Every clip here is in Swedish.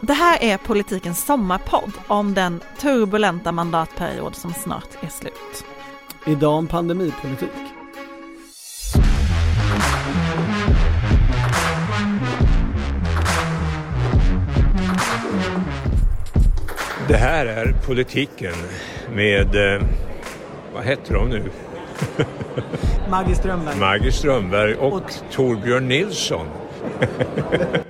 Det här är politikens sommarpodd om den turbulenta mandatperiod som snart är slut. Idag om pandemipolitik. Det här är politiken med, eh, vad heter de nu? Maggie Strömberg. Maggie Strömberg och, Och- Torbjörn Nilsson.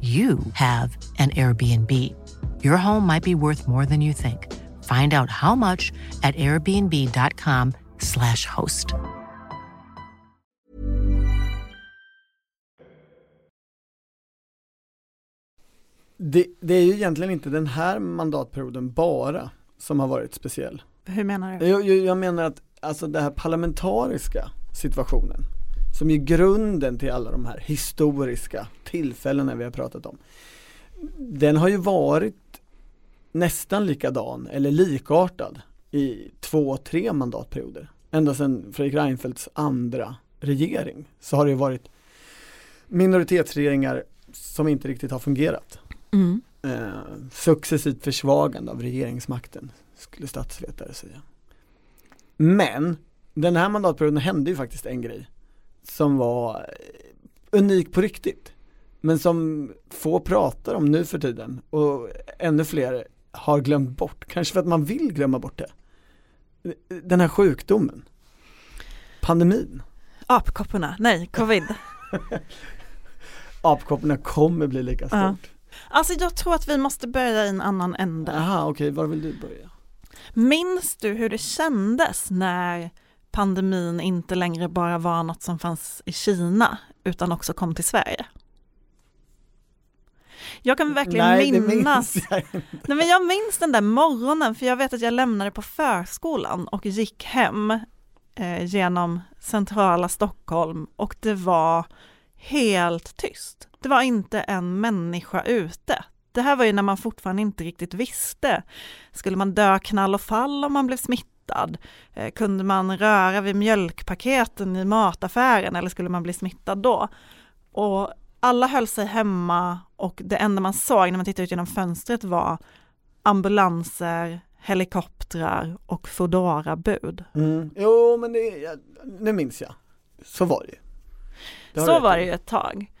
you have an Airbnb. Your home might be worth more than you think. Find out how much at airbnb.com/slash host. Det, det är ju egentligen inte den här mandatperioden bara som har varit speciell. Hur menar du? Jag, jag, menar att alltså den här parlamentariska situationen som är grunden till alla de här historiska tillfällena vi har pratat om. Den har ju varit nästan likadan eller likartad i två, tre mandatperioder. Ända sedan Fredrik Reinfeldts andra regering så har det ju varit minoritetsregeringar som inte riktigt har fungerat. Mm. Eh, successivt försvagande av regeringsmakten skulle statsvetare säga. Men den här mandatperioden hände ju faktiskt en grej som var eh, unik på riktigt. Men som få pratar om nu för tiden och ännu fler har glömt bort, kanske för att man vill glömma bort det. Den här sjukdomen. Pandemin. Apkopporna, nej, covid. Apkopporna kommer bli lika stort. Ja. Alltså jag tror att vi måste börja i en annan ände. Jaha, okej, var vill du börja? Minns du hur det kändes när pandemin inte längre bara var något som fanns i Kina utan också kom till Sverige? Jag kan verkligen Nej, minnas, minns jag nej men jag minns den där morgonen för jag vet att jag lämnade på förskolan och gick hem eh, genom centrala Stockholm och det var helt tyst. Det var inte en människa ute. Det här var ju när man fortfarande inte riktigt visste. Skulle man dö knall och fall om man blev smittad? Eh, kunde man röra vid mjölkpaketen i mataffären eller skulle man bli smittad då? Och alla höll sig hemma och det enda man såg när man tittade ut genom fönstret var ambulanser, helikoptrar och Foodora-bud. Mm. Jo men det, nu minns jag. Så var det ju. Det Så var det ju ett tag.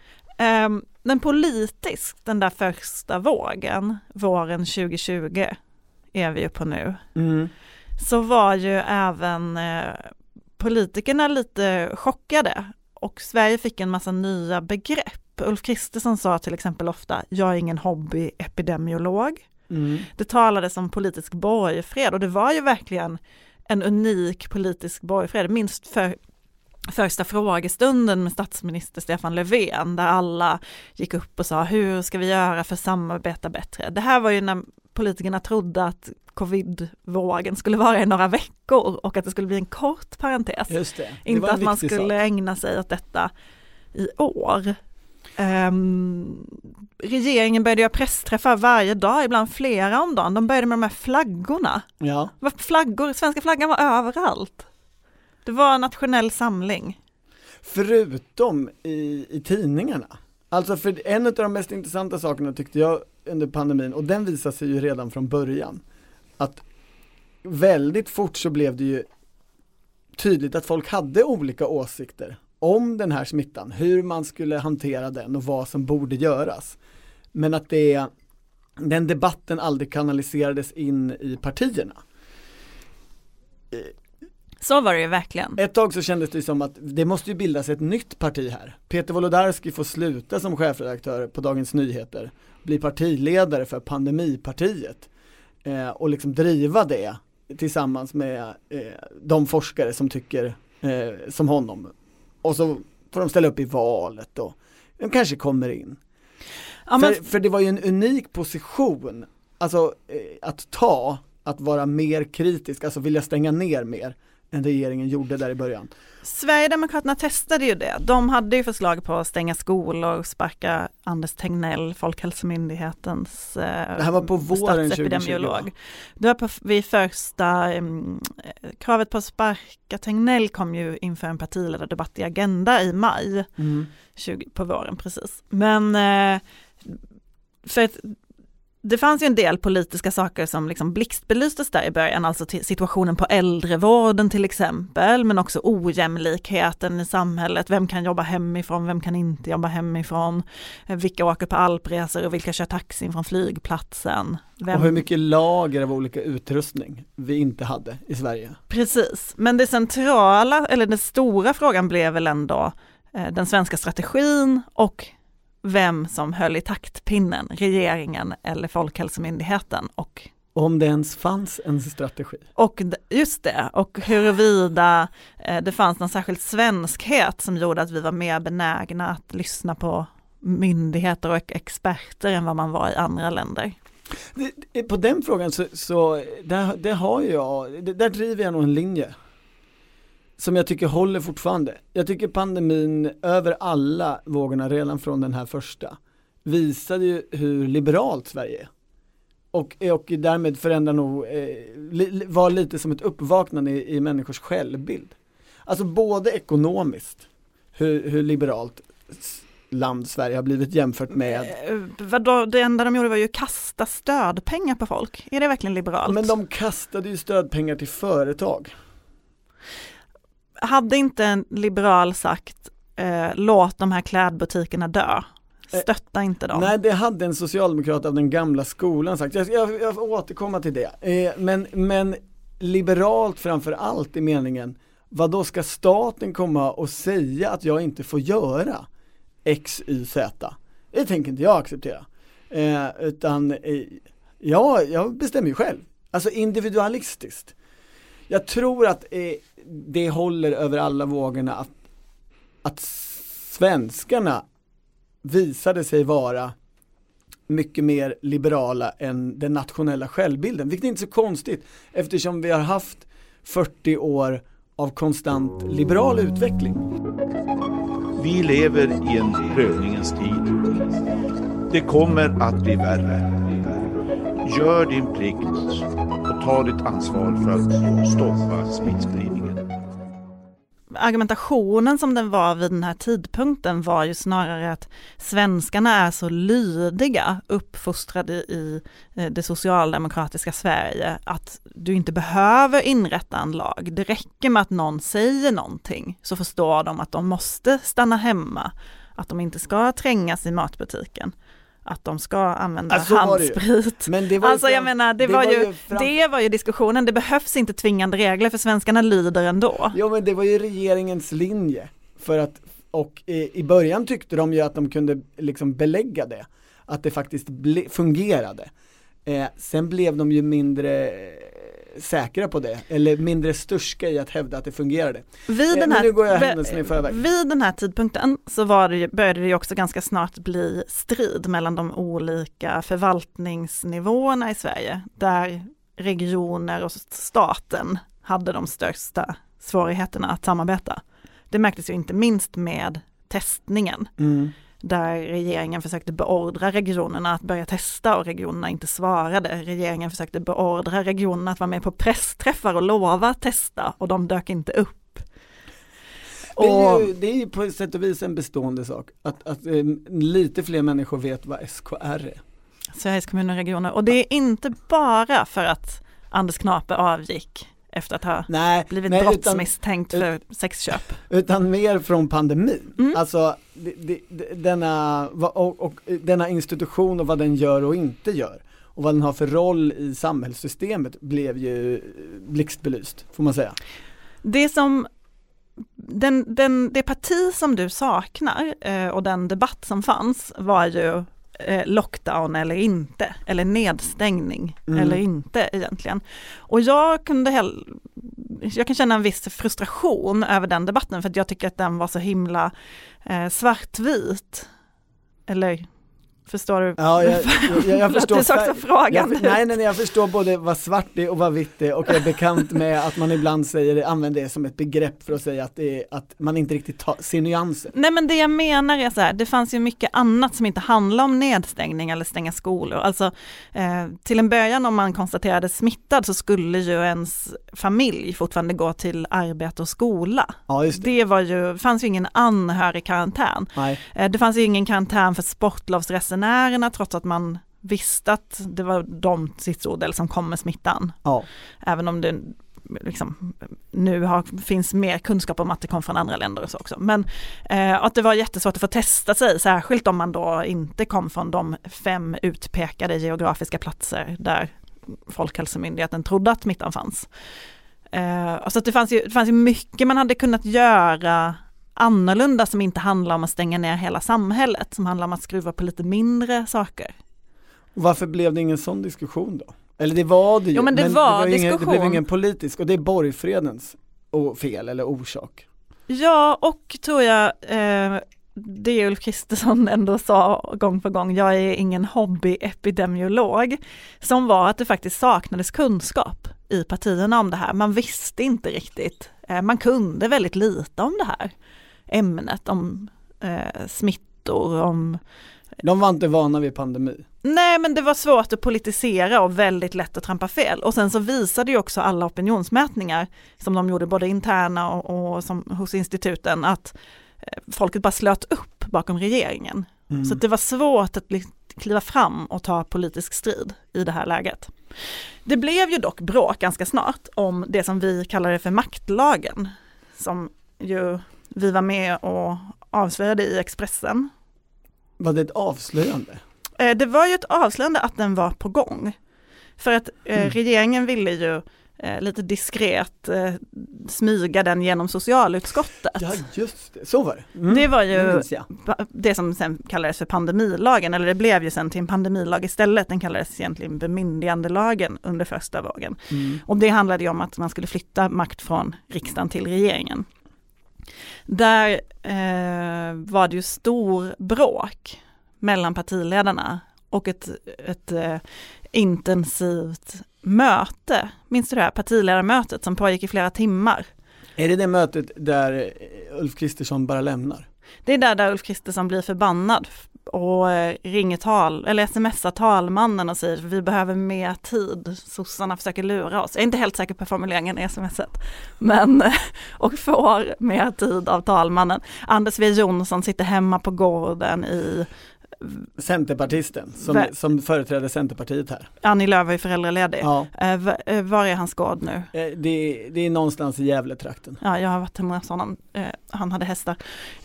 Um, men politiskt, den där första vågen, våren 2020, är vi ju på nu, Mm. Så var ju även eh, politikerna lite chockade och Sverige fick en massa nya begrepp. Ulf Kristersson sa till exempel ofta, jag är ingen hobbyepidemiolog. Mm. Det talades om politisk borgfred och det var ju verkligen en unik politisk borgfred, minst för första frågestunden med statsminister Stefan Löfven där alla gick upp och sa hur ska vi göra för att samarbeta bättre. Det här var ju när politikerna trodde att covid-vågen skulle vara i några veckor och att det skulle bli en kort parentes. Just det. det Inte att man skulle sak. ägna sig åt detta i år. Ehm, regeringen började göra pressträffar varje dag, ibland flera om dagen. De började med de här flaggorna. Ja. Flaggor, svenska flaggan var överallt. Det var en nationell samling. Förutom i, i tidningarna. Alltså för en av de mest intressanta sakerna tyckte jag under pandemin, och den visade sig ju redan från början, att väldigt fort så blev det ju tydligt att folk hade olika åsikter om den här smittan, hur man skulle hantera den och vad som borde göras. Men att det, den debatten aldrig kanaliserades in i partierna. Så var det ju verkligen. Ett tag så kändes det som att det måste ju bildas ett nytt parti här. Peter Wolodarski får sluta som chefredaktör på Dagens Nyheter, bli partiledare för Pandemipartiet eh, och liksom driva det tillsammans med eh, de forskare som tycker eh, som honom. Och så får de ställa upp i valet och De kanske kommer in. Ja, men, för, för det var ju en unik position, alltså eh, att ta, att vara mer kritisk, alltså vilja stänga ner mer än regeringen gjorde där i början. Sverigedemokraterna testade ju det. De hade ju förslag på att stänga skolor, sparka Anders Tegnell, Folkhälsomyndighetens eh, Det här var på våren 2020, va? Det var på, vid första, um, kravet på att sparka Tegnell kom ju inför en partiledardebatt i Agenda i maj, 20, på våren precis. Men eh, för att det fanns ju en del politiska saker som liksom blixtbelystes där i början, alltså situationen på äldrevården till exempel, men också ojämlikheten i samhället. Vem kan jobba hemifrån, vem kan inte jobba hemifrån? Vilka åker på alpresor och vilka kör taxin från flygplatsen? Vem... Och hur mycket lager av olika utrustning vi inte hade i Sverige. Precis, men det centrala, eller den stora frågan blev väl ändå eh, den svenska strategin och vem som höll i taktpinnen, regeringen eller Folkhälsomyndigheten. Och, Om det ens fanns en strategi. Och just det, och huruvida eh, det fanns någon särskild svenskhet som gjorde att vi var mer benägna att lyssna på myndigheter och experter än vad man var i andra länder. På den frågan så, så där, det har jag, där driver jag nog en linje som jag tycker håller fortfarande. Jag tycker pandemin över alla vågorna redan från den här första visade ju hur liberalt Sverige är. Och, och därmed förändrar nog, eh, li, var lite som ett uppvaknande i, i människors självbild. Alltså både ekonomiskt, hur, hur liberalt land Sverige har blivit jämfört med eh, Vadå, det enda de gjorde var ju kasta stödpengar på folk. Är det verkligen liberalt? Men de kastade ju stödpengar till företag hade inte en liberal sagt eh, låt de här klädbutikerna dö? Eh, Stötta inte dem. Nej, det hade en socialdemokrat av den gamla skolan sagt. Jag, jag, jag får återkomma till det. Eh, men, men liberalt framför allt i meningen, vad då ska staten komma och säga att jag inte får göra X, Y, Z? Det tänker inte jag acceptera. Eh, utan, eh, ja, jag bestämmer ju själv. Alltså individualistiskt. Jag tror att eh, det håller över alla vågorna att, att svenskarna visade sig vara mycket mer liberala än den nationella självbilden, vilket är inte så konstigt eftersom vi har haft 40 år av konstant liberal utveckling. Vi lever i en prövningens tid. Det kommer att bli värre. Gör din plikt och ta ditt ansvar för att stoppa smittspridningen argumentationen som den var vid den här tidpunkten var ju snarare att svenskarna är så lydiga, uppfostrade i eh, det socialdemokratiska Sverige, att du inte behöver inrätta en lag. Det räcker med att någon säger någonting så förstår de att de måste stanna hemma, att de inte ska trängas i matbutiken att de ska använda alltså, handsprit. Men det var alltså jag menar, det, det var, ju, fram... det var ju diskussionen, det behövs inte tvingande regler för svenskarna lyder ändå. Jo men det var ju regeringens linje för att, och i, i början tyckte de ju att de kunde liksom belägga det, att det faktiskt fungerade. Eh, sen blev de ju mindre säkra på det, eller mindre sturska i att hävda att det fungerade. Vid, eh, den här, nu går jag i förväg. vid den här tidpunkten så var det, började det också ganska snart bli strid mellan de olika förvaltningsnivåerna i Sverige, där regioner och staten hade de största svårigheterna att samarbeta. Det märktes ju inte minst med testningen. Mm där regeringen försökte beordra regionerna att börja testa och regionerna inte svarade. Regeringen försökte beordra regionerna att vara med på pressträffar och lova att testa och de dök inte upp. Det är, ju, det är ju på sätt och vis en bestående sak, att, att eh, lite fler människor vet vad SKR är. Sveriges kommuner och regioner och det är inte bara för att Anders Knape avgick efter att ha nej, blivit nej, brottsmisstänkt utan, för sexköp. Utan mer från pandemin. Mm. Alltså det, det, denna, och, och, denna institution och vad den gör och inte gör. Och vad den har för roll i samhällssystemet blev ju blixtbelyst, får man säga. Det som den, den, det parti som du saknar eh, och den debatt som fanns var ju lockdown eller inte, eller nedstängning mm. eller inte egentligen. Och jag kunde hell jag kan känna en viss frustration över den debatten för att jag tycker att den var så himla eh, svartvit. Eller förstår du? Ja, jag, jag, jag förstår. Det såg så frågan jag, nej, nej, nej, jag förstår både vad svart är och vad vitt är och jag är bekant med att man ibland säger använder det som ett begrepp för att säga att, är, att man inte riktigt tar, ser nyanser. Nej men det jag menar är så här, det fanns ju mycket annat som inte handlar om nedstängning eller stänga skolor. Alltså eh, till en början om man konstaterades smittad så skulle ju ens familj fortfarande gå till arbete och skola. Ja, just det. Det var ju, fanns ju ingen anhörigkarantän. Nej. Eh, det fanns ju ingen karantän för sportlovsresenärerna trots att man visste att det var de stridsodel som kom med smittan. Ja. Även om det liksom, nu har, finns mer kunskap om att det kom från andra länder och så också. Men eh, att det var jättesvårt att få testa sig, särskilt om man då inte kom från de fem utpekade geografiska platser där Folkhälsomyndigheten trodde att smittan fanns. Eh, så att det, fanns ju, det fanns ju mycket man hade kunnat göra annorlunda som inte handlar om att stänga ner hela samhället, som handlar om att skruva på lite mindre saker. Varför blev det ingen sån diskussion då? Eller det var det ju, Jo, men det var ju ingen, det blev ingen politisk och det är borgfredens fel eller orsak. Ja, och tror jag eh, det Ulf Kristersson ändå sa gång på gång, jag är ingen hobbyepidemiolog, som var att det faktiskt saknades kunskap i partierna om det här. Man visste inte riktigt, eh, man kunde väldigt lite om det här ämnet, om eh, smittor, om De var inte vana vid pandemi. Nej men det var svårt att politisera och väldigt lätt att trampa fel. Och sen så visade ju också alla opinionsmätningar som de gjorde både interna och, och som, hos instituten att eh, folket bara slöt upp bakom regeringen. Mm. Så det var svårt att kliva fram och ta politisk strid i det här läget. Det blev ju dock bråk ganska snart om det som vi kallade för maktlagen. Som ju vi var med och avslöjade i Expressen Var det ett avslöjande? Eh, Det var ju ett avslöjande att den var på gång. För att eh, Mm. regeringen ville ju eh, lite diskret smyga den genom socialutskottet. Ja just det, så var det. Mm. Det var ju det som sen kallades för pandemilagen, eller det blev ju sen till en pandemilag istället. Den kallades egentligen bemyndigandelagen under första vågen. Mm. Och det handlade ju om att man skulle flytta makt från riksdagen till regeringen. Där eh, var det ju stor bråk mellan partiledarna och ett, ett eh, intensivt möte. Minns du det här partiledarmötet som pågick i flera timmar? Är det det mötet där Ulf Kristersson bara lämnar? Det är där, där Ulf Kristersson blir förbannad och eh, ringer tal, eller smsar talmannen och säger vi behöver mer tid, sossarna försöker lura oss. Jag är inte helt säker på formuleringen i smset, men och får mer tid av talmannen. Anders W Jonsson sitter hemma på gården i, Centerpartisten som, som företräder Centerpartiet här. Annie Lööf är föräldraledig. Ja, Eh, eh, var är hans gård nu? eh, det, det är någonstans i Gävletrakten. Ja, jag har varit hemma hos honom. Eh, han hade hästar.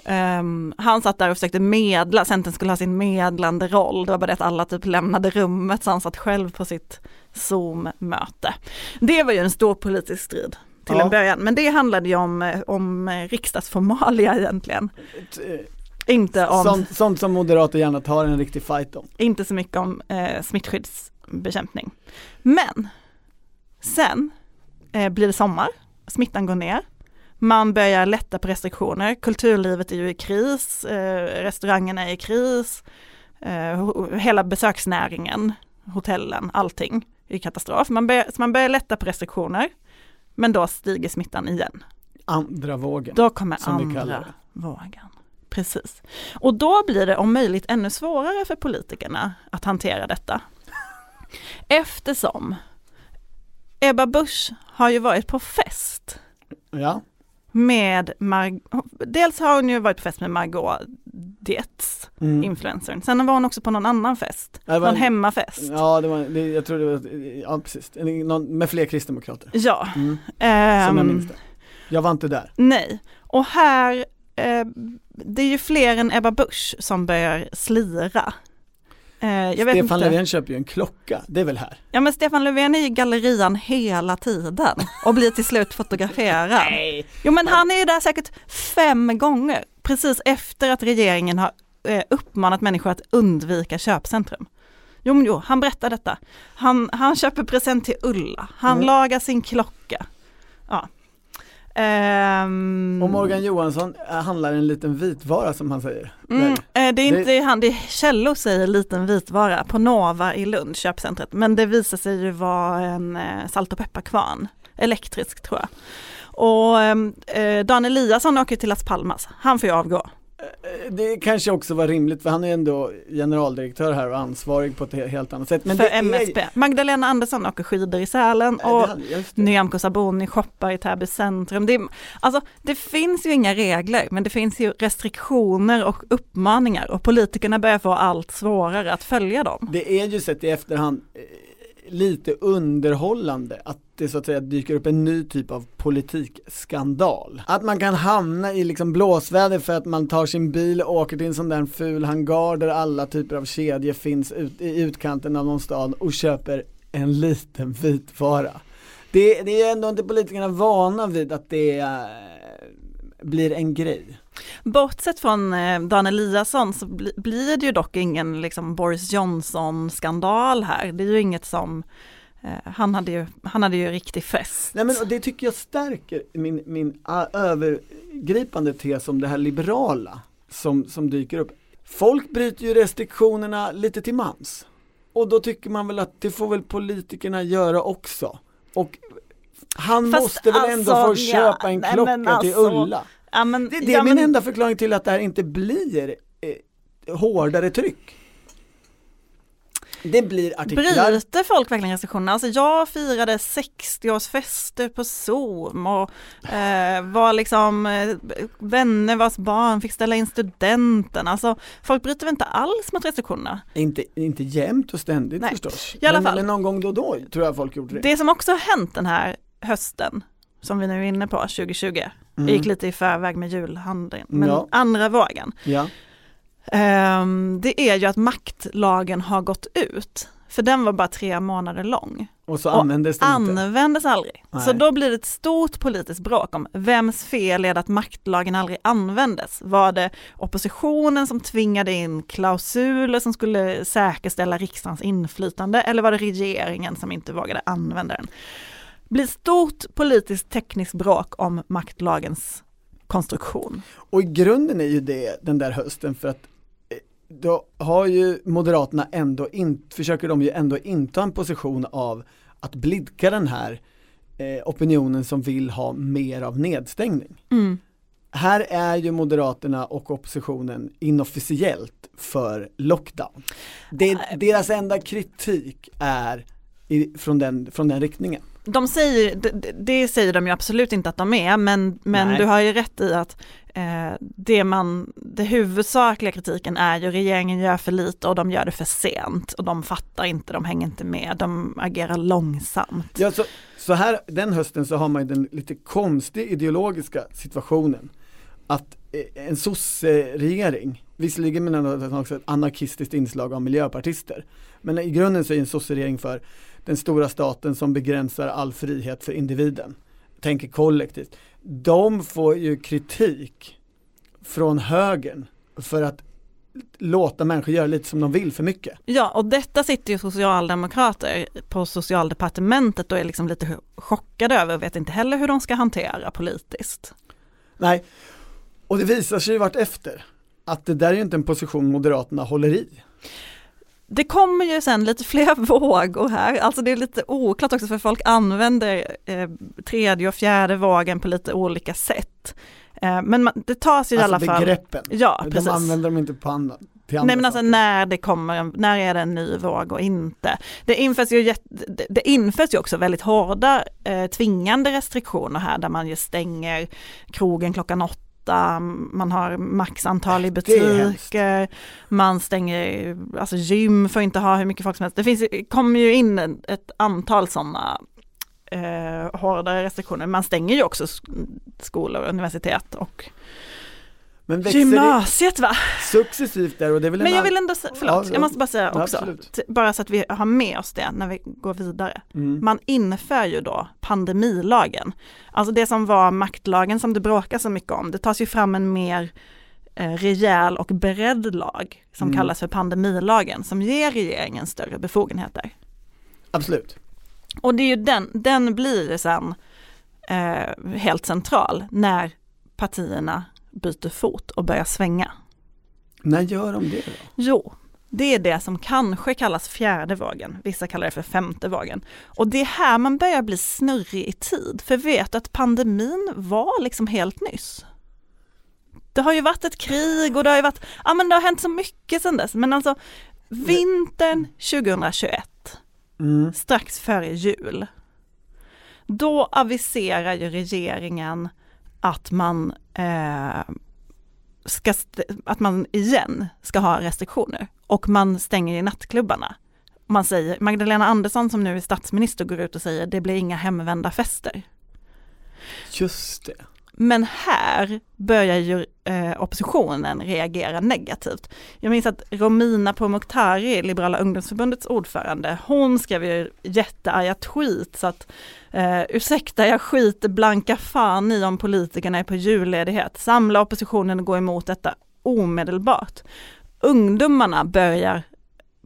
Ehm, han satt där och försökte medla, Centern skulle ha sin medlande roll. Det var bara det att alla typ lämnade rummet så han satt själv på sitt Zoom-möte. Det var ju en stor politisk strid till Ja. en början, men det handlade ju om, om riksdagsformalia egentligen. Inte, om, Sånt, sånt som moderater gärna tar en riktig fight om. inte så mycket om eh, smittskyddsbekämpning. Men sen eh, blir det sommar, smittan går ner, man börjar lätta på restriktioner, kulturlivet är ju i kris, eh, restaurangerna är i kris, eh, hela besöksnäringen, hotellen, allting är i katastrof. Man börjar, så man börjar lätta på restriktioner, men då stiger smittan igen. Andra vågen. Då kommer andra vågen. Precis. Och då blir det om möjligt ännu svårare för politikerna att hantera detta. Eftersom Ebba Busch har ju varit på fest Ja, med Mar- dels har hon ju varit på fest med Margot Dietz, mm. influencern. Sen var hon också på någon annan fest, var- någon hemmafest. ja det var, det, jag tror det var, ja precis, Någon, med fler kristdemokrater. Ja. Mm. Som jag minns det. Jag var inte där. Nej, och här, eh, det är ju fler än Ebba Busch som börjar slira. Eh, jag vet Stefan inte. Löfven köper ju en klocka, det är väl här? Ja men Stefan Löfven är i gallerian hela tiden och blir till slut fotograferad. Jo men han är ju där säkert fem gånger, precis efter att regeringen har eh, uppmanat människor att undvika köpcentrum. Jo men jo, han berättar detta. Han, han köper present till Ulla, han Mm. lagar sin klocka. Ja. Ehm, Och Morgan Johansson eh, handlar en liten vitvara som han säger. Mm, eh, det är Det- inte han, det är Kjellor säger liten vitvara på Nova i Lund, köpcentret. Men det visar sig ju vara en eh, salt och pepparkvarn, elektrisk tror jag. Och ehm, eh, Dan Eliasson åker till Las Palmas, han får ju avgå. Eh, Det kanske också var rimligt för han är ändå generaldirektör här och ansvarig på ett he- helt annat sätt. Men för det är- MSB. Magdalena Andersson åker skidor i Sälen det och hade-. Nyamko Sabuni shoppar i Täby centrum. Det, är- alltså, det finns ju inga regler men det finns ju restriktioner och uppmaningar och politikerna börjar få allt svårare att följa dem. Det är ju sett i efterhand eh, lite underhållande att det så att säga dyker upp en ny typ av politikskandal. Att man kan hamna i liksom blåsväder för att man tar sin bil och åker till en sån där ful hangar där alla typer av kedjor finns ut, i utkanten av någon stad och köper en liten vitvara. Det, det är ändå inte politikerna vana vid att det äh, blir en grej. Bortsett från eh, Dan Eliasson så bli, blir det ju dock ingen liksom, Boris Johnson-skandal här. Det är ju inget som, han, hade ju, han hade ju riktig fest. Nej men det tycker jag stärker min, min a- övergripande tes om det här liberala som, som dyker upp. Folk bryter ju restriktionerna lite till mans. Och då tycker man väl att det får väl politikerna göra också. Och han Fast måste väl ändå alltså, få ja, köpa en nej, klocka men till alltså, Ulla. Ja, men, Det, det är ja, min men, enda förklaring till att det här inte blir eh, hårdare tryck. Det blir artiklar. Bryter folk verkligen restriktionerna? Alltså jag firade 60-årsfester på Zoom och eh, var liksom eh, vänner vars barn fick ställa in studenten. Alltså folk bryter väl inte alls mot restriktionerna? Inte, inte jämt och ständigt Nej, förstås. i alla fall. men någon gång då och då tror jag folk gjorde det. Det som också har hänt den här hösten, som vi nu är inne på, 2020, Mm. jag gick lite i förväg med julhandeln, men Ja. andra vågen, Ja. Ehm, det är ju att maktlagen har gått ut. För den var bara tre månader lång. Och så Och användes det inte. Användes aldrig. Nej. Så då blir det ett stort politiskt bråk om vems fel är det att maktlagen aldrig användes? Var det oppositionen som tvingade in klausuler som skulle säkerställa riksdagens inflytande eller var det regeringen som inte vågade använda den? Det blir stort politiskt tekniskt bråk om maktlagens konstruktion. Och i grunden är ju det den där hösten för att då har ju Moderaterna ändå in, försöker de ju ändå inta en position av att blidka den här eh, opinionen som vill ha mer av nedstängning. Mm. Här är ju Moderaterna och oppositionen inofficiellt för lockdown. Det, deras enda kritik är i, från, den, från den riktningen. De säger, det, det säger de ju absolut inte att de är, men, men Nej. du har ju rätt i att eh, det man, det huvudsakliga kritiken är ju regeringen gör för lite och de gör det för sent och de fattar inte, de hänger inte med, de agerar långsamt. Ja, så, så här, den hösten så har man ju den lite konstiga ideologiska situationen att eh, en sosse-regering, visserligen med också ett anarkistiskt inslag av miljöpartister, men i grunden så är en sosse-regering för den stora staten som begränsar all frihet för individen, tänker kollektivt. De får ju kritik från högern för att låta människor göra lite som de vill för mycket. Ja, och detta sitter ju socialdemokrater på socialdepartementet och är liksom lite chockade över och vet inte heller hur de ska hantera politiskt. Nej, och det visar sig ju vart efter att det där är inte en position Moderaterna håller i. Det kommer ju sen lite fler vågor här, alltså det är lite oklart också för folk använder eh, tredje och fjärde vågen på lite olika sätt. Eh, men man, det tas ju i alla Alltså fall. begreppen. Ja, De precis. använder dem inte på andra Nej men alltså när det kommer, när är det en ny våg och inte. Det införs ju, det införs ju också väldigt hårda eh, tvingande restriktioner här där man ju stänger krogen klockan åtta, man har maxantal i är hemskt. butiker, man stänger, alltså gym får inte ha hur mycket folk som helst. Det finns, kommer ju in ett antal sådana eh, hårdare restriktioner. Man stänger ju också sk- skolor, universitet och Men växer gymnasiet va? successivt där och det är väl Men en jag vill ändå, sä- förlåt, Ja, jag måste bara säga ja, också, absolut. bara så att vi har med oss det när vi går vidare. Mm. Man inför ju då pandemilagen. Alltså det som var maktlagen som det bråkar så mycket om, det tas ju fram en mer eh, rejäl och beredd lag som Mm. kallas för pandemilagen som ger regeringen större befogenheter. Absolut. Och det är ju den, den blir sen eh, helt central när partierna byter fot och börjar svänga. När gör de det då? Jo, det är det som kanske kallas fjärde vågen. Vissa kallar det för femte vågen. Och det är här man börjar bli snurrig i tid. För vet att pandemin var liksom helt nyss. Det har ju varit ett krig och det har ju varit, ja men det har hänt så mycket sedan dess. Men alltså vintern 2021, Mm. strax före jul, då aviserar ju regeringen att man, eh, ska att man igen ska ha restriktioner och man stänger i nattklubbarna. Man säger, Magdalena Andersson som nu är statsminister går ut och säger det blir inga hemvända fester. Just det. Men här börjar ju eh, oppositionen reagera negativt. Jag minns att Romina Pourmokhtari, Liberala ungdomsförbundets ordförande, hon skrev ju jättearga tweets att eh, ursäkta jag skiter blanka fan i om politikerna är på julledighet. Samla oppositionen och gå emot detta omedelbart. Ungdomarna börjar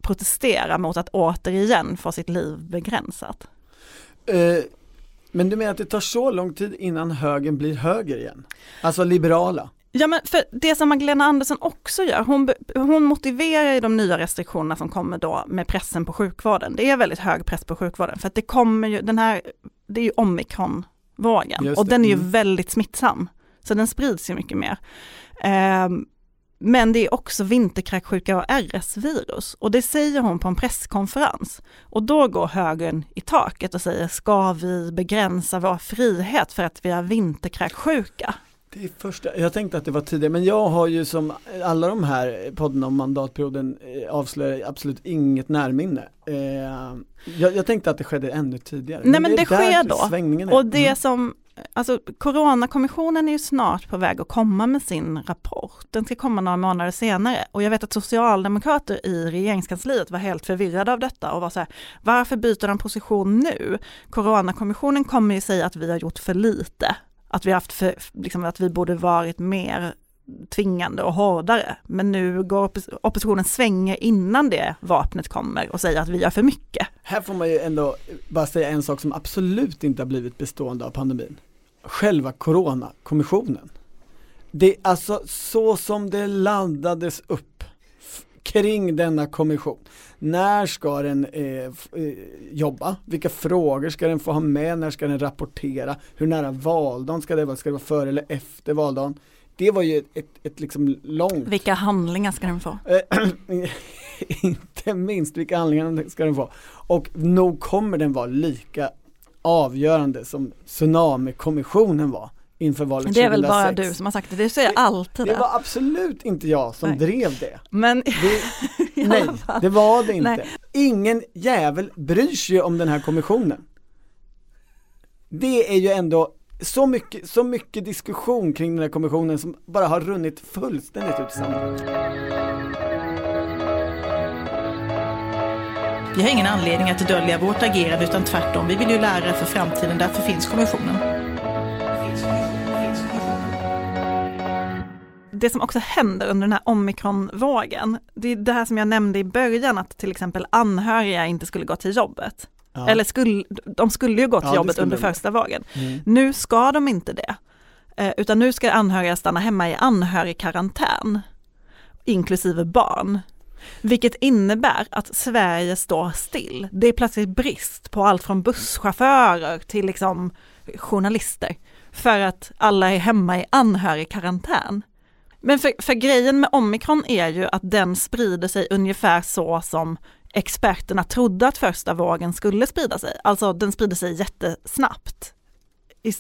protestera mot att återigen få sitt liv begränsat. Eh, men du menar att det tar så lång tid innan högern blir höger igen? Alltså liberala? Ja men för det som Magdalena Andersson också gör, hon, hon motiverar ju de nya restriktionerna som kommer då med pressen på sjukvården. Det är väldigt hög press på sjukvården för att det kommer ju, den här, det är ju omikronvågen och den är ju mm. väldigt smittsam. Så den sprids ju mycket mer. Ehm, men det är också vinterkräksjuka och RS-virus och det säger hon på en presskonferens. Och då går högern i taket och säger, ska vi begränsa vår frihet för att vi har vinterkräksjuka? Det är första, jag tänkte att det var tidigare, men jag har ju som alla de här poddarna om mandatperioden eh, avslöjar absolut inget närminne. Eh, jag, jag tänkte att det skedde ännu tidigare. Nej, men det är sker då. Och det Mm. som, alltså Coronakommissionen är ju snart på väg att komma med sin rapport. Den ska komma några månader senare. Och jag vet att socialdemokrater i regeringskansliet var helt förvirrade av detta och var så här, varför byter de position nu? Coronakommissionen kommer ju säga att vi har gjort för lite. Att vi, har haft för, liksom, att vi borde varit mer tvingande och hårdare. Men nu går oppos- oppositionen svänger innan det vapnet kommer och säger att vi gör för mycket. Här får man ju ändå bara säga en sak som absolut inte har blivit bestående av pandemin. Själva Coronakommissionen. Det är alltså så som det laddades upp kring denna kommission. När ska den eh, eh, jobba? Vilka frågor ska den få ha med? När ska den rapportera? Hur nära valdagen ska det vara? Ska det vara före eller efter valdagen? Det var ju ett, ett, ett liksom långt Vilka handlingar ska den få? Eh, inte minst vilka handlingar ska den få. Och nog kommer den vara lika avgörande som Tsunamikommissionen var inför valet Det är väl 2006. bara du som har sagt det, det säger jag alltid Det det. var absolut inte jag som Nej. drev det. Men det nej, det var det inte. Nej. Ingen jävel bryr sig om den här kommissionen. Det är ju ändå så mycket, så mycket diskussion kring den här kommissionen som bara har runnit fullständigt ut i sanden. Vi har ingen anledning att dölja vårt agerande utan tvärtom, vi vill ju lära för framtiden, därför finns kommissionen. det som också händer under den här omikronvågen, det är det här som jag nämnde i början att till exempel anhöriga inte skulle gå till jobbet. Ja. Eller skulle, de skulle ju gå till Ja, jobbet under de. första vågen. Mm. Nu ska de inte det. Eh, utan nu ska anhöriga stanna hemma i anhörigkarantän, inklusive barn. Vilket innebär att Sverige står still. Det är plötsligt brist på allt från busschaufförer till liksom journalister. För att alla är hemma i anhörigkarantän. Men för, för grejen med omikron är ju att den sprider sig ungefär så som experterna trodde att första vågen skulle sprida sig. Alltså den sprider sig jättesnabbt.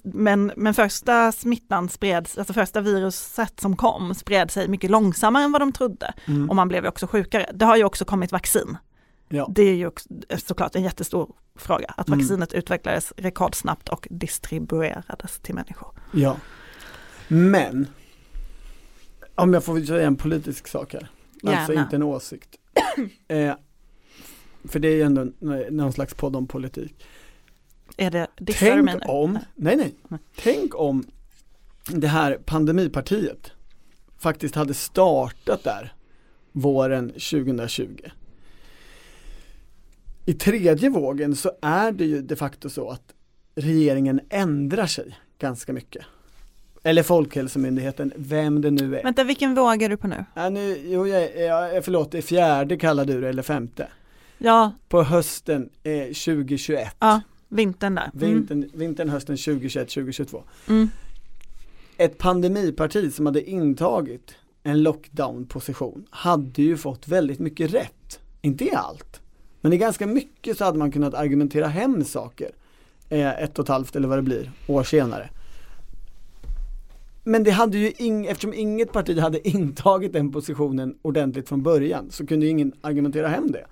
Men, men första smittan spreds, alltså första viruset som kom spred sig mycket långsammare än vad de trodde. Mm. Och man blev också sjukare. Det har ju också kommit vaccin. Ja. Det är ju också, såklart en jättestor fråga. Att Mm. vaccinet utvecklades rekordsnabbt och distribuerades till människor. Ja. Men, om jag får säga en politisk sak här. Alltså Gärna. inte en åsikt. eh, för det är ju ändå någon slags podd om politik. Är det dissar du Tänk nu? om, nej nej, Nej. tänk om det här pandemipartiet faktiskt hade startat där våren 2020. I tredje vågen så är det ju de facto så att regeringen ändrar sig ganska mycket. Eller Folkhälsomyndigheten, vem det nu är. Vänta, vilken våg är du på nu? Ja, nu jo, jag, jag, förlåt, det är fjärde kallar du det, eller femte. Ja, På hösten eh, 2021. ja vintern där. Mm. Vintern, vintern, hösten 2021-2022. Mm. Ett pandemiparti som hade intagit en lockdown-position hade ju fått väldigt mycket rätt. Inte i allt, men i ganska mycket så hade man kunnat argumentera hem saker eh, ett och ett halvt eller vad det blir år senare. Men det hade ju ing, eftersom inget parti hade intagit den positionen ordentligt från början så kunde ju ingen argumentera hem det.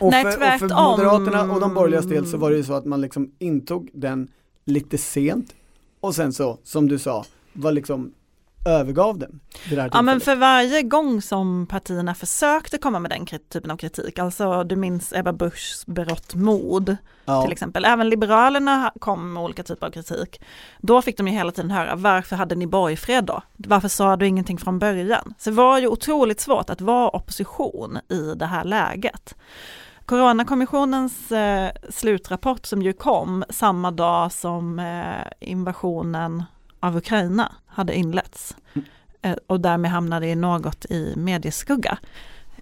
Och, Nej, för, och för. Moderaterna och de borgerligas del så var det ju så att man liksom intog den lite sent och sen så, som du sa, var liksom övergav den Ja men för varje gång som partierna försökte komma med den typen av kritik, alltså du minns Ebba Buschs berått mod ja. till exempel, även Liberalerna kom med olika typer av kritik. Då fick de ju hela tiden höra, varför hade ni borgfred då? Varför sa du ingenting från början? Så det var ju otroligt svårt att vara opposition i det här läget. Coronakommissionens eh, slutrapport som ju kom samma dag som eh, invasionen av Ukraina hade inletts eh, och därmed hamnade i något i medieskugga.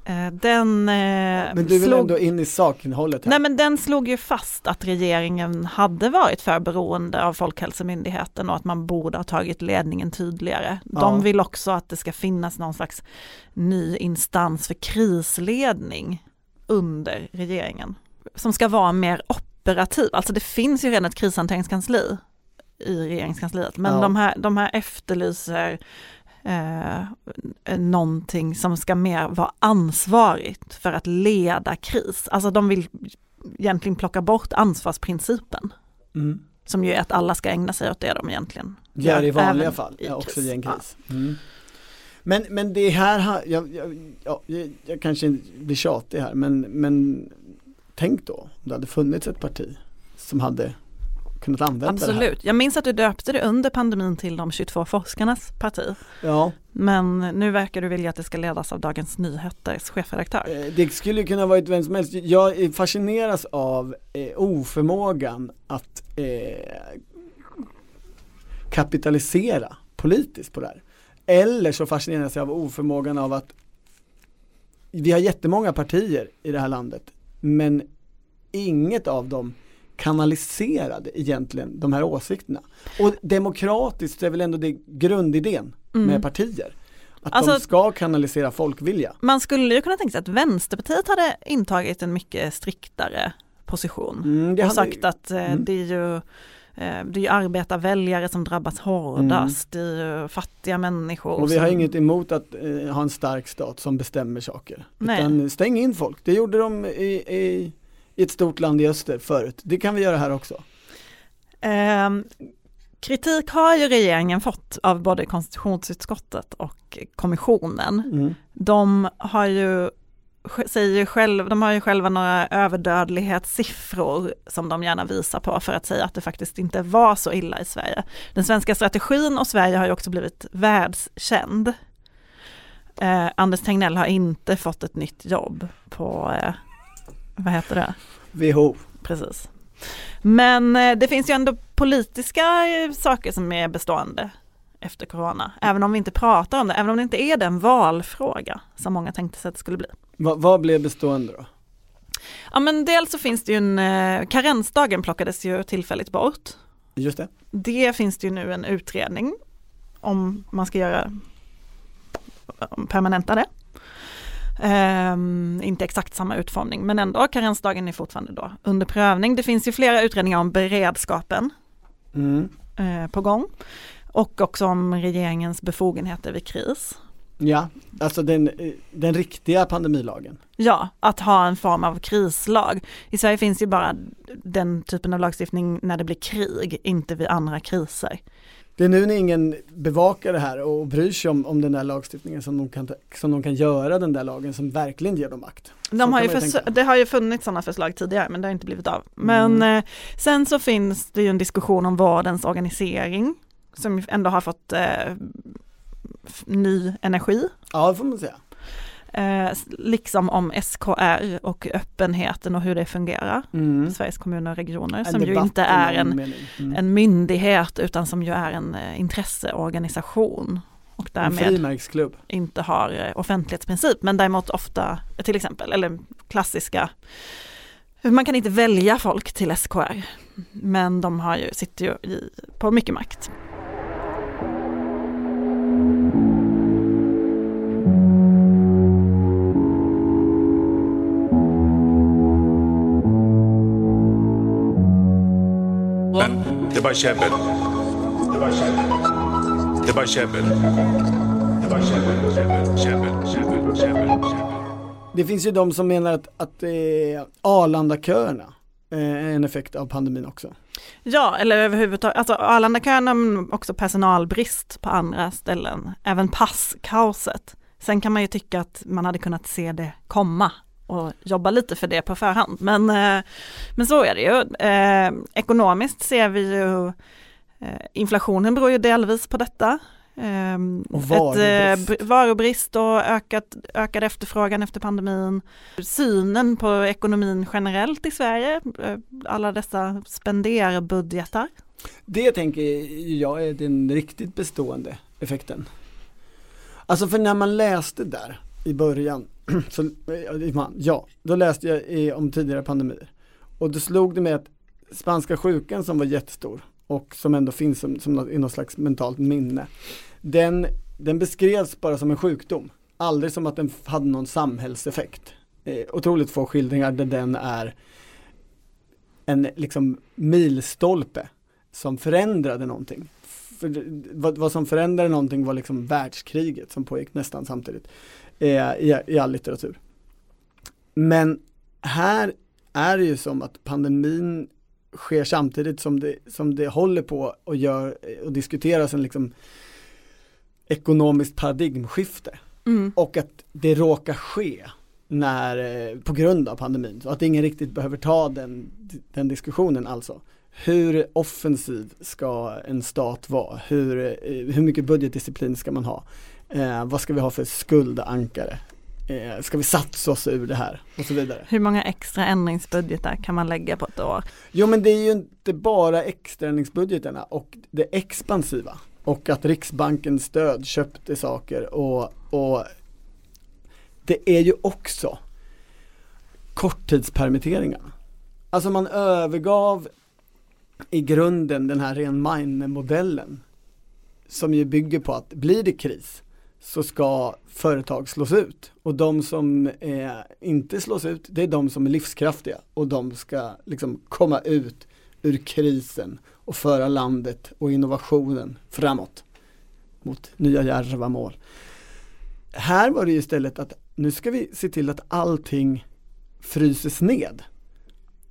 Eh, den, eh, Men du vill slog, ändå in i sakinnehållet här. nej men den slog ju fast att regeringen hade varit för beroende av Folkhälsomyndigheten och att man borde ha tagit ledningen tydligare. De Ja. vill också att det ska finnas någon slags ny instans för krisledning under regeringen som ska vara mer operativ. Alltså det finns ju redan ett krishanteringskansli i regeringskansliet men Ja. de, här, de här efterlyser eh, någonting som ska mer vara ansvarigt för att leda kris. Alltså de vill egentligen plocka bort ansvarsprincipen Mm. som ju är att alla ska ägna sig åt det de egentligen Gör i vanliga även fall, i ja, också i en kris. Mm. Men, men det här, jag, jag, ja, jag, jag kanske blir tjatig här men, men tänk då om det hade funnits ett parti som hade kunnat använda det här. Absolut. Jag minns att du döpte det under pandemin till de 22 forskarnas parti. Ja, Men nu verkar du vilja att det ska ledas av Dagens Nyheters chefredaktör. eh, det skulle kunna varit vem som helst. Jag fascineras av eh, oförmågan att eh, kapitalisera politiskt på det här. Eller så fascineras jag av oförmågan av att vi har jättemånga partier i det här landet men inget av dem kanaliserade egentligen de här åsikterna. Och demokratiskt är väl ändå det grundidén Mm. med partier. Att Alltså- de ska kanalisera folkvilja. Man skulle ju kunna tänka sig att Vänsterpartiet hade intagit en mycket striktare position Mm, och hade- sagt att eh, Mm. det är ju eh, det är ju arbetarväljare som drabbas hårdast, det är ju fattiga människor. Och vi har som- inget emot att eh, ha en stark stat som bestämmer saker. Nej. Utan stäng in folk, det gjorde de i, i, i ett stort land i öster förut. Det kan vi göra här också. Ehm, kritik har ju regeringen fått av både konstitutionsutskottet och kommissionen. Mm. De har ju säger ju själv, de har ju själva några överdödlighetssiffror som de gärna visar på för att säga att det faktiskt inte var så illa i Sverige. Den svenska strategin och Sverige har ju också blivit världskänd. Eh, Anders Tegnell har inte fått ett nytt jobb på, eh, vad heter det? WHO. Precis. Men eh, det finns ju ändå politiska eh, saker som är bestående efter corona, även om vi inte pratar om det, även om det inte är den valfråga som många tänkte sig att det skulle bli. Va, vad blev bestående då? Ja men dels så finns det ju en, eh, karensdagen plockades ju tillfälligt bort. Just det. Det finns det ju nu en utredning om man ska göra permanenta det. Ehm, inte exakt samma utformning men ändå karensdagen är fortfarande då under prövning. Det finns ju flera utredningar om beredskapen Mm. eh, på gång och också om regeringens befogenheter vid kris. Ja, alltså den, den riktiga pandemilagen. Ja, att ha en form av krislag. I Sverige finns ju bara den typen av lagstiftning när det blir krig, inte vid andra kriser. Det är nu när ingen bevakar det här och bryr sig om, om den där lagstiftningen som de, kan, som de kan göra den där lagen som verkligen ger dem makt. De har tänka. det har ju funnits sådana förslag tidigare men det har inte blivit av. Men Mm. eh, sen så finns det ju en diskussion om vårdens organisering som ändå har fått eh, ny energi. Ja, det får man säga. Eh, liksom om SKR och öppenheten och hur det fungerar. Mm. Sveriges kommuner och regioner som ju inte är en. Mm. en myndighet utan som ju är en eh, intresseorganisation och därmed inte har eh, offentlighetsprincip men däremot ofta till exempel eller klassiska man kan inte välja folk till SKR men de har ju, sitter ju i, på mycket makt. Det var käbbel. Det var käbbel. Det var käbbel. Det var käbbel, käbbel, käbbel, käbbel, käbbel, käbbel. Det finns ju de som menar att, att eh, Arlandaköerna är en effekt av pandemin också. Ja, eller överhuvudtaget, alltså Arlandaköerna men också personalbrist på andra ställen, även passkaoset. Sen kan man ju tycka att man hade kunnat se det komma och jobba lite för det på förhand. Men, eh, men så är det ju. Eh, ekonomiskt ser vi ju, eh, inflationen beror ju delvis på detta. Eh, Och Ett, varubrist. eh, br- varubrist och ökat, ökad efterfrågan efter pandemin. Synen på ekonomin generellt i Sverige, eh, alla dessa spenderbudgetar. Det tänker jag är den riktigt bestående effekten. Alltså för när man läste där i början, så, eh, ja, då läste jag om tidigare pandemier. Och då slog det mig att spanska sjukan som var jättestor och som ändå finns som, som något, i något slags mentalt minne. Den, den beskrevs bara som en sjukdom, aldrig som att den hade någon samhällseffekt. Eh, otroligt få skildringar där den är en liksom milstolpe som förändrade någonting. För vad, vad som förändrade någonting var liksom världskriget som pågick nästan samtidigt i, i all litteratur. Men här är det ju som att pandemin sker samtidigt som det, som det håller på och gör och diskuteras en liksom ekonomiskt paradigmskifte Mm. och att det råkar ske när, eh, på grund av pandemin. Så att ingen riktigt behöver ta den, den diskussionen alltså. Hur offensiv ska en stat vara? Hur, eh, hur mycket budgetdisciplin ska man ha? Eh, vad ska vi ha för skuldankare? Eh, ska vi satsa oss ur det här? Och så vidare. Hur många extra ändringsbudgetar kan man lägga på ett år? Jo men det är ju inte bara extraändringsbudgeterna och det expansiva och att Riksbankens stöd köpte saker och, och det är ju också korttidspermitteringarna. Alltså man övergav i grunden den här ren modellen som ju bygger på att blir det kris så ska företag slås ut och de som eh, inte slås ut det är de som är livskraftiga och de ska liksom komma ut ur krisen och föra landet och innovationen framåt mot nya djärva mål. Här var det ju istället att nu ska vi se till att allting fryses ned.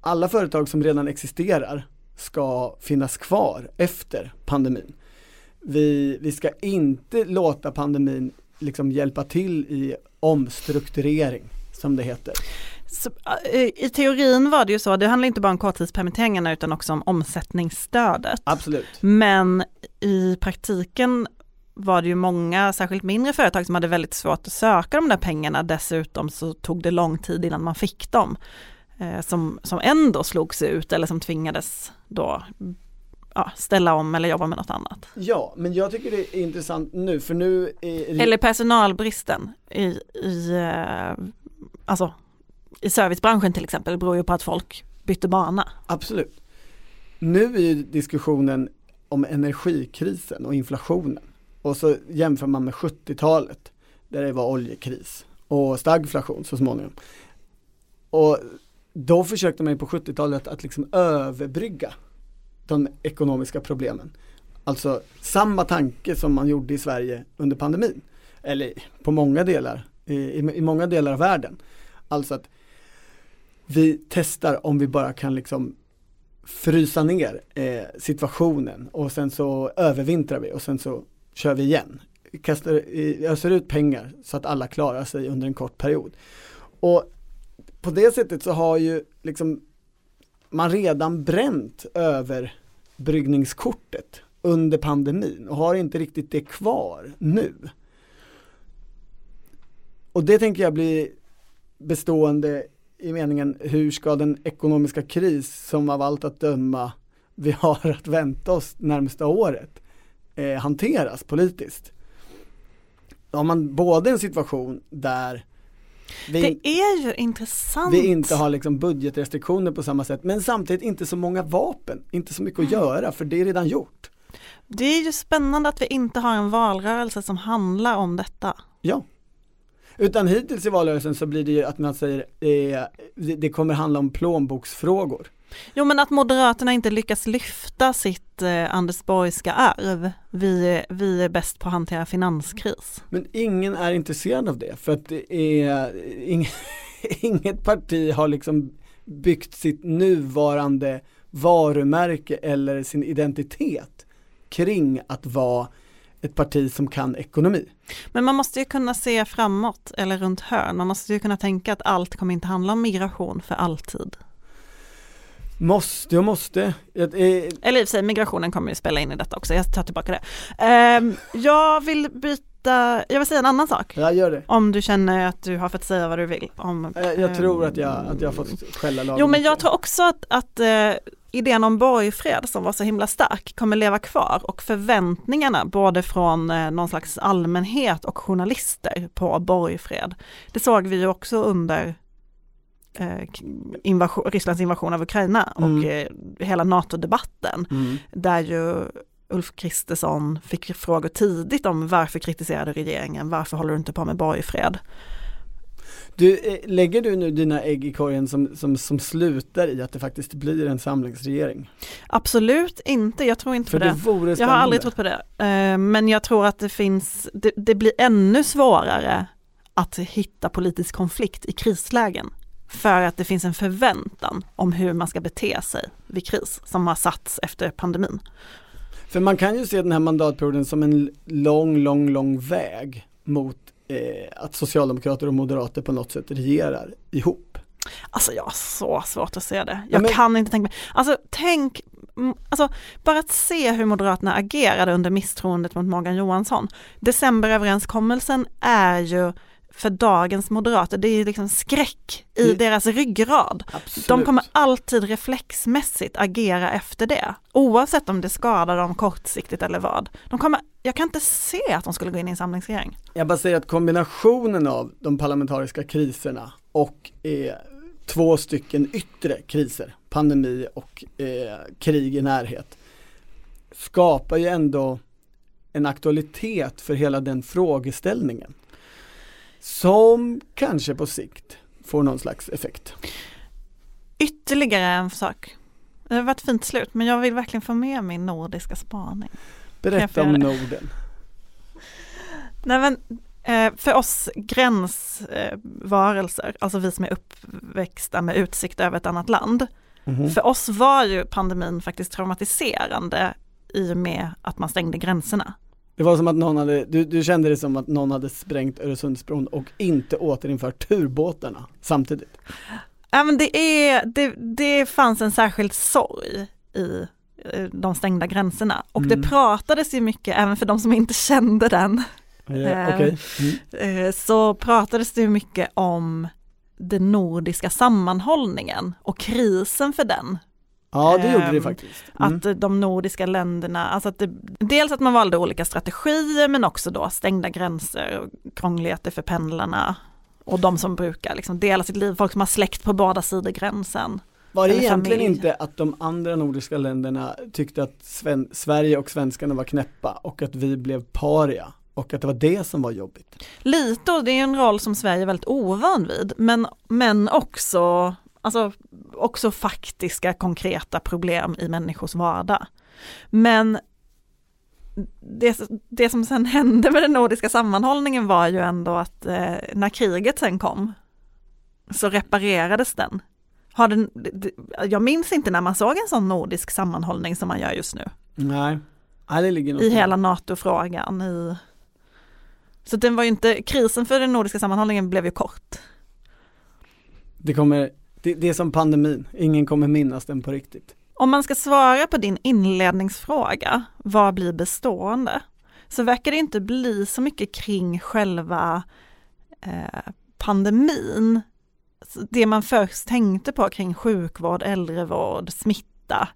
Alla företag som redan existerar ska finnas kvar efter pandemin. Vi, vi ska inte låta pandemin liksom hjälpa till i omstrukturering som det heter. Så, eh, I teorin var det ju så, det handlar inte bara om korttidspermitteringarna utan också om omsättningsstödet. Absolut. Men i praktiken var det ju många, särskilt mindre företag som hade väldigt svårt att söka de där pengarna. Dessutom så tog det lång tid innan man fick dem. Eh, som, som ändå slogs ut eller som tvingades då ja, ställa om eller jobba med något annat. Ja, men jag tycker det är intressant nu för nu är Eller personalbristen i, i, eh, alltså, i servicebranschen till exempel beror ju på att folk bytte bana. Absolut. Nu är ju diskussionen om energikrisen och inflationen och så jämför man med 70-talet där det var oljekris och stagflation så småningom. Och då försökte man ju på 70-talet att liksom överbrygga de ekonomiska problemen. Alltså samma tanke som man gjorde i Sverige under pandemin. Eller på många delar, i, i, många delar av världen. Alltså att vi testar om vi bara kan liksom frysa ner eh, situationen och sen så övervintrar vi och sen så kör vi igen. Kastar, öser ut pengar så att alla klarar sig under en kort period. Och på det sättet så har ju liksom man redan bränt över bryggningskortet under pandemin och har inte riktigt det kvar nu. och det tänker jag blir bestående i meningen hur ska den ekonomiska kris som av allt att döma vi har att vänta oss närmsta året eh, hanteras politiskt. Då Har man både en situation där vi, Det är ju intressant. vi inte har liksom budgetrestriktioner på samma sätt men samtidigt inte så många vapen, inte så mycket att göra för det är redan gjort. Det är ju spännande att vi inte har en valrörelse som handlar om detta. Ja. Utan hittills i valrörelsen så blir det ju att man säger eh, det, det kommer handla om plånboksfrågor. Jo men att Moderaterna inte lyckas lyfta sitt eh, Anders Borgska arv. Vi, vi är bäst på att hantera finanskris. Men ingen är intresserad av det för att det är ing, inget parti har liksom byggt sitt nuvarande varumärke eller sin identitet kring att vara ett parti som kan ekonomi. Men man måste ju kunna se framåt eller runt hörn. Man måste ju kunna tänka att allt kommer inte handla om migration för alltid. Måste och måste. Ett, eh, Eller i och för sig, migrationen kommer ju spela in i detta också. Jag tar tillbaka det. Ehm, jag vill byta, jag vill säga en annan sak. jag gör det. Om du känner att du har fått säga vad du vill. Om, Jag, jag ehm, tror att jag, att jag har fått skälla lagen Jo men jag tror också att, att eh, idén om borgfred som var så himla stark kommer leva kvar och förväntningarna både från eh, någon slags allmänhet och journalister på borgfred. Det såg vi ju också under eh, invasion, Rysslands invasion av Ukraina och Mm. eh, hela NATO-debatten Mm. där ju Ulf Kristersson fick frågor tidigt om varför kritiserade regeringen, varför håller du inte på med borgfred? Du, eh, lägger du nu dina ägg i korgen som, som, som slutar i att det faktiskt blir en samlingsregering? Absolut inte, jag tror inte För på det det. vore Jag har aldrig trott på det. Eh, Men jag tror att det finns, det, det blir ännu svårare att hitta politisk konflikt i krislägen. För att det finns en förväntan om hur man ska bete sig vid kris som har satts efter pandemin. För man kan ju se den här mandatperioden som en lång, lång, lång väg mot eh, att socialdemokrater och moderater på något sätt regerar ihop. Alltså jag har så svårt att se det. Ja, Jag men- kan inte tänka mig, alltså tänk, alltså bara att se hur Moderaterna agerade under misstroendet mot Morgan Johansson. Decemberöverenskommelsen är ju för dagens moderater, det är liksom skräck i Det- deras ryggrad. Absolut. De kommer alltid reflexmässigt agera efter det, oavsett om det skadar dem kortsiktigt eller vad. De kommer, jag kan inte se att de skulle gå in i en samlingsregering. Jag bara säger att kombinationen av de parlamentariska kriserna och eh, två stycken yttre kriser, pandemi och eh, krig i närhet, skapar ju ändå en aktualitet för hela den frågeställningen. Som kanske på sikt får någon slags effekt. Ytterligare en sak. Det har varit ett fint slut, men jag vill verkligen få med min nordiska spaning. Berätta om? Norden. Nej, men, eh, för oss gränsvarelser, alltså vi som är uppväxta med utsikt över ett annat land, Mhm. för oss var ju pandemin faktiskt traumatiserande i och med att man stängde gränserna. Det var som att någon hade, du, du kände det som att någon hade sprängt Öresundsbron och inte återinfört turbåtarna samtidigt. Ja, men det, är, det, det fanns en särskild sorg i de stängda gränserna och Mm. det pratades ju mycket, även för de som inte kände den, Eh, Eh, Okej. Mm. eh, så pratades det mycket om den nordiska sammanhållningen och krisen för den. Ja det gjorde det ehm, faktiskt. Mm. Att de nordiska länderna, alltså att det, dels att man valde olika strategier men också då stängda gränser och krångligheter för pendlarna och de som brukar liksom dela sitt liv, folk som har släkt på båda sidor gränsen. Var det egentligen familj. inte att de andra nordiska länderna tyckte att Sven- Sverige och svenskarna var knäppa och att vi blev paria och att det var det som var jobbigt? Lite, och det är en roll som Sverige är väldigt ovan vid, men, men också, alltså, också faktiska konkreta problem i människors vardag. Men det, det som sen hände med den nordiska sammanhållningen var ju ändå att eh, när kriget sen kom så reparerades den. Har den jag minns inte när man såg en sån nordisk sammanhållning som man gör just nu Nej, Nej det ligger något i hela NATO-frågan. I... Så den var ju inte, krisen för den nordiska sammanhållningen blev ju kort. Det kommer, det, det är som pandemin, ingen kommer minnas den på riktigt. Om man ska svara på din inledningsfråga, vad blir bestående? Så verkar det inte bli så mycket kring själva eh, pandemin, det man först tänkte på kring sjukvård, äldrevård, smitta,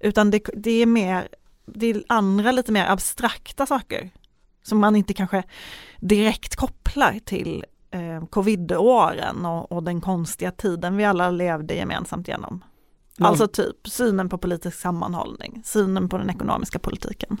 utan det, det är mer, det är andra lite mer abstrakta saker som man inte kanske direkt kopplar till eh, covidåren och, och den konstiga tiden vi alla levde gemensamt genom. Ja. Alltså typ synen på politisk sammanhållning, synen på den ekonomiska politiken.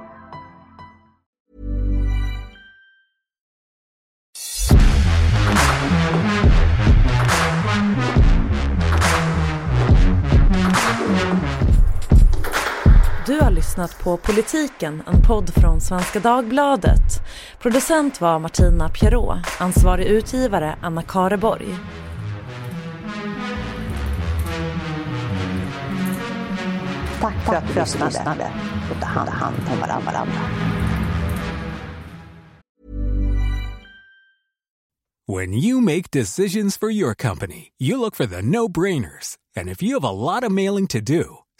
Du har lyssnat på Politiken, en podd från Svenska Dagbladet. Producent var Martina Pierrot, ansvarig utgivare Anna Kareborg. Tack för att du lyssnade och ta hand hand om varandra. When you make decisions for your company, you look for the no-brainers. And if you have a lot of mailing to do,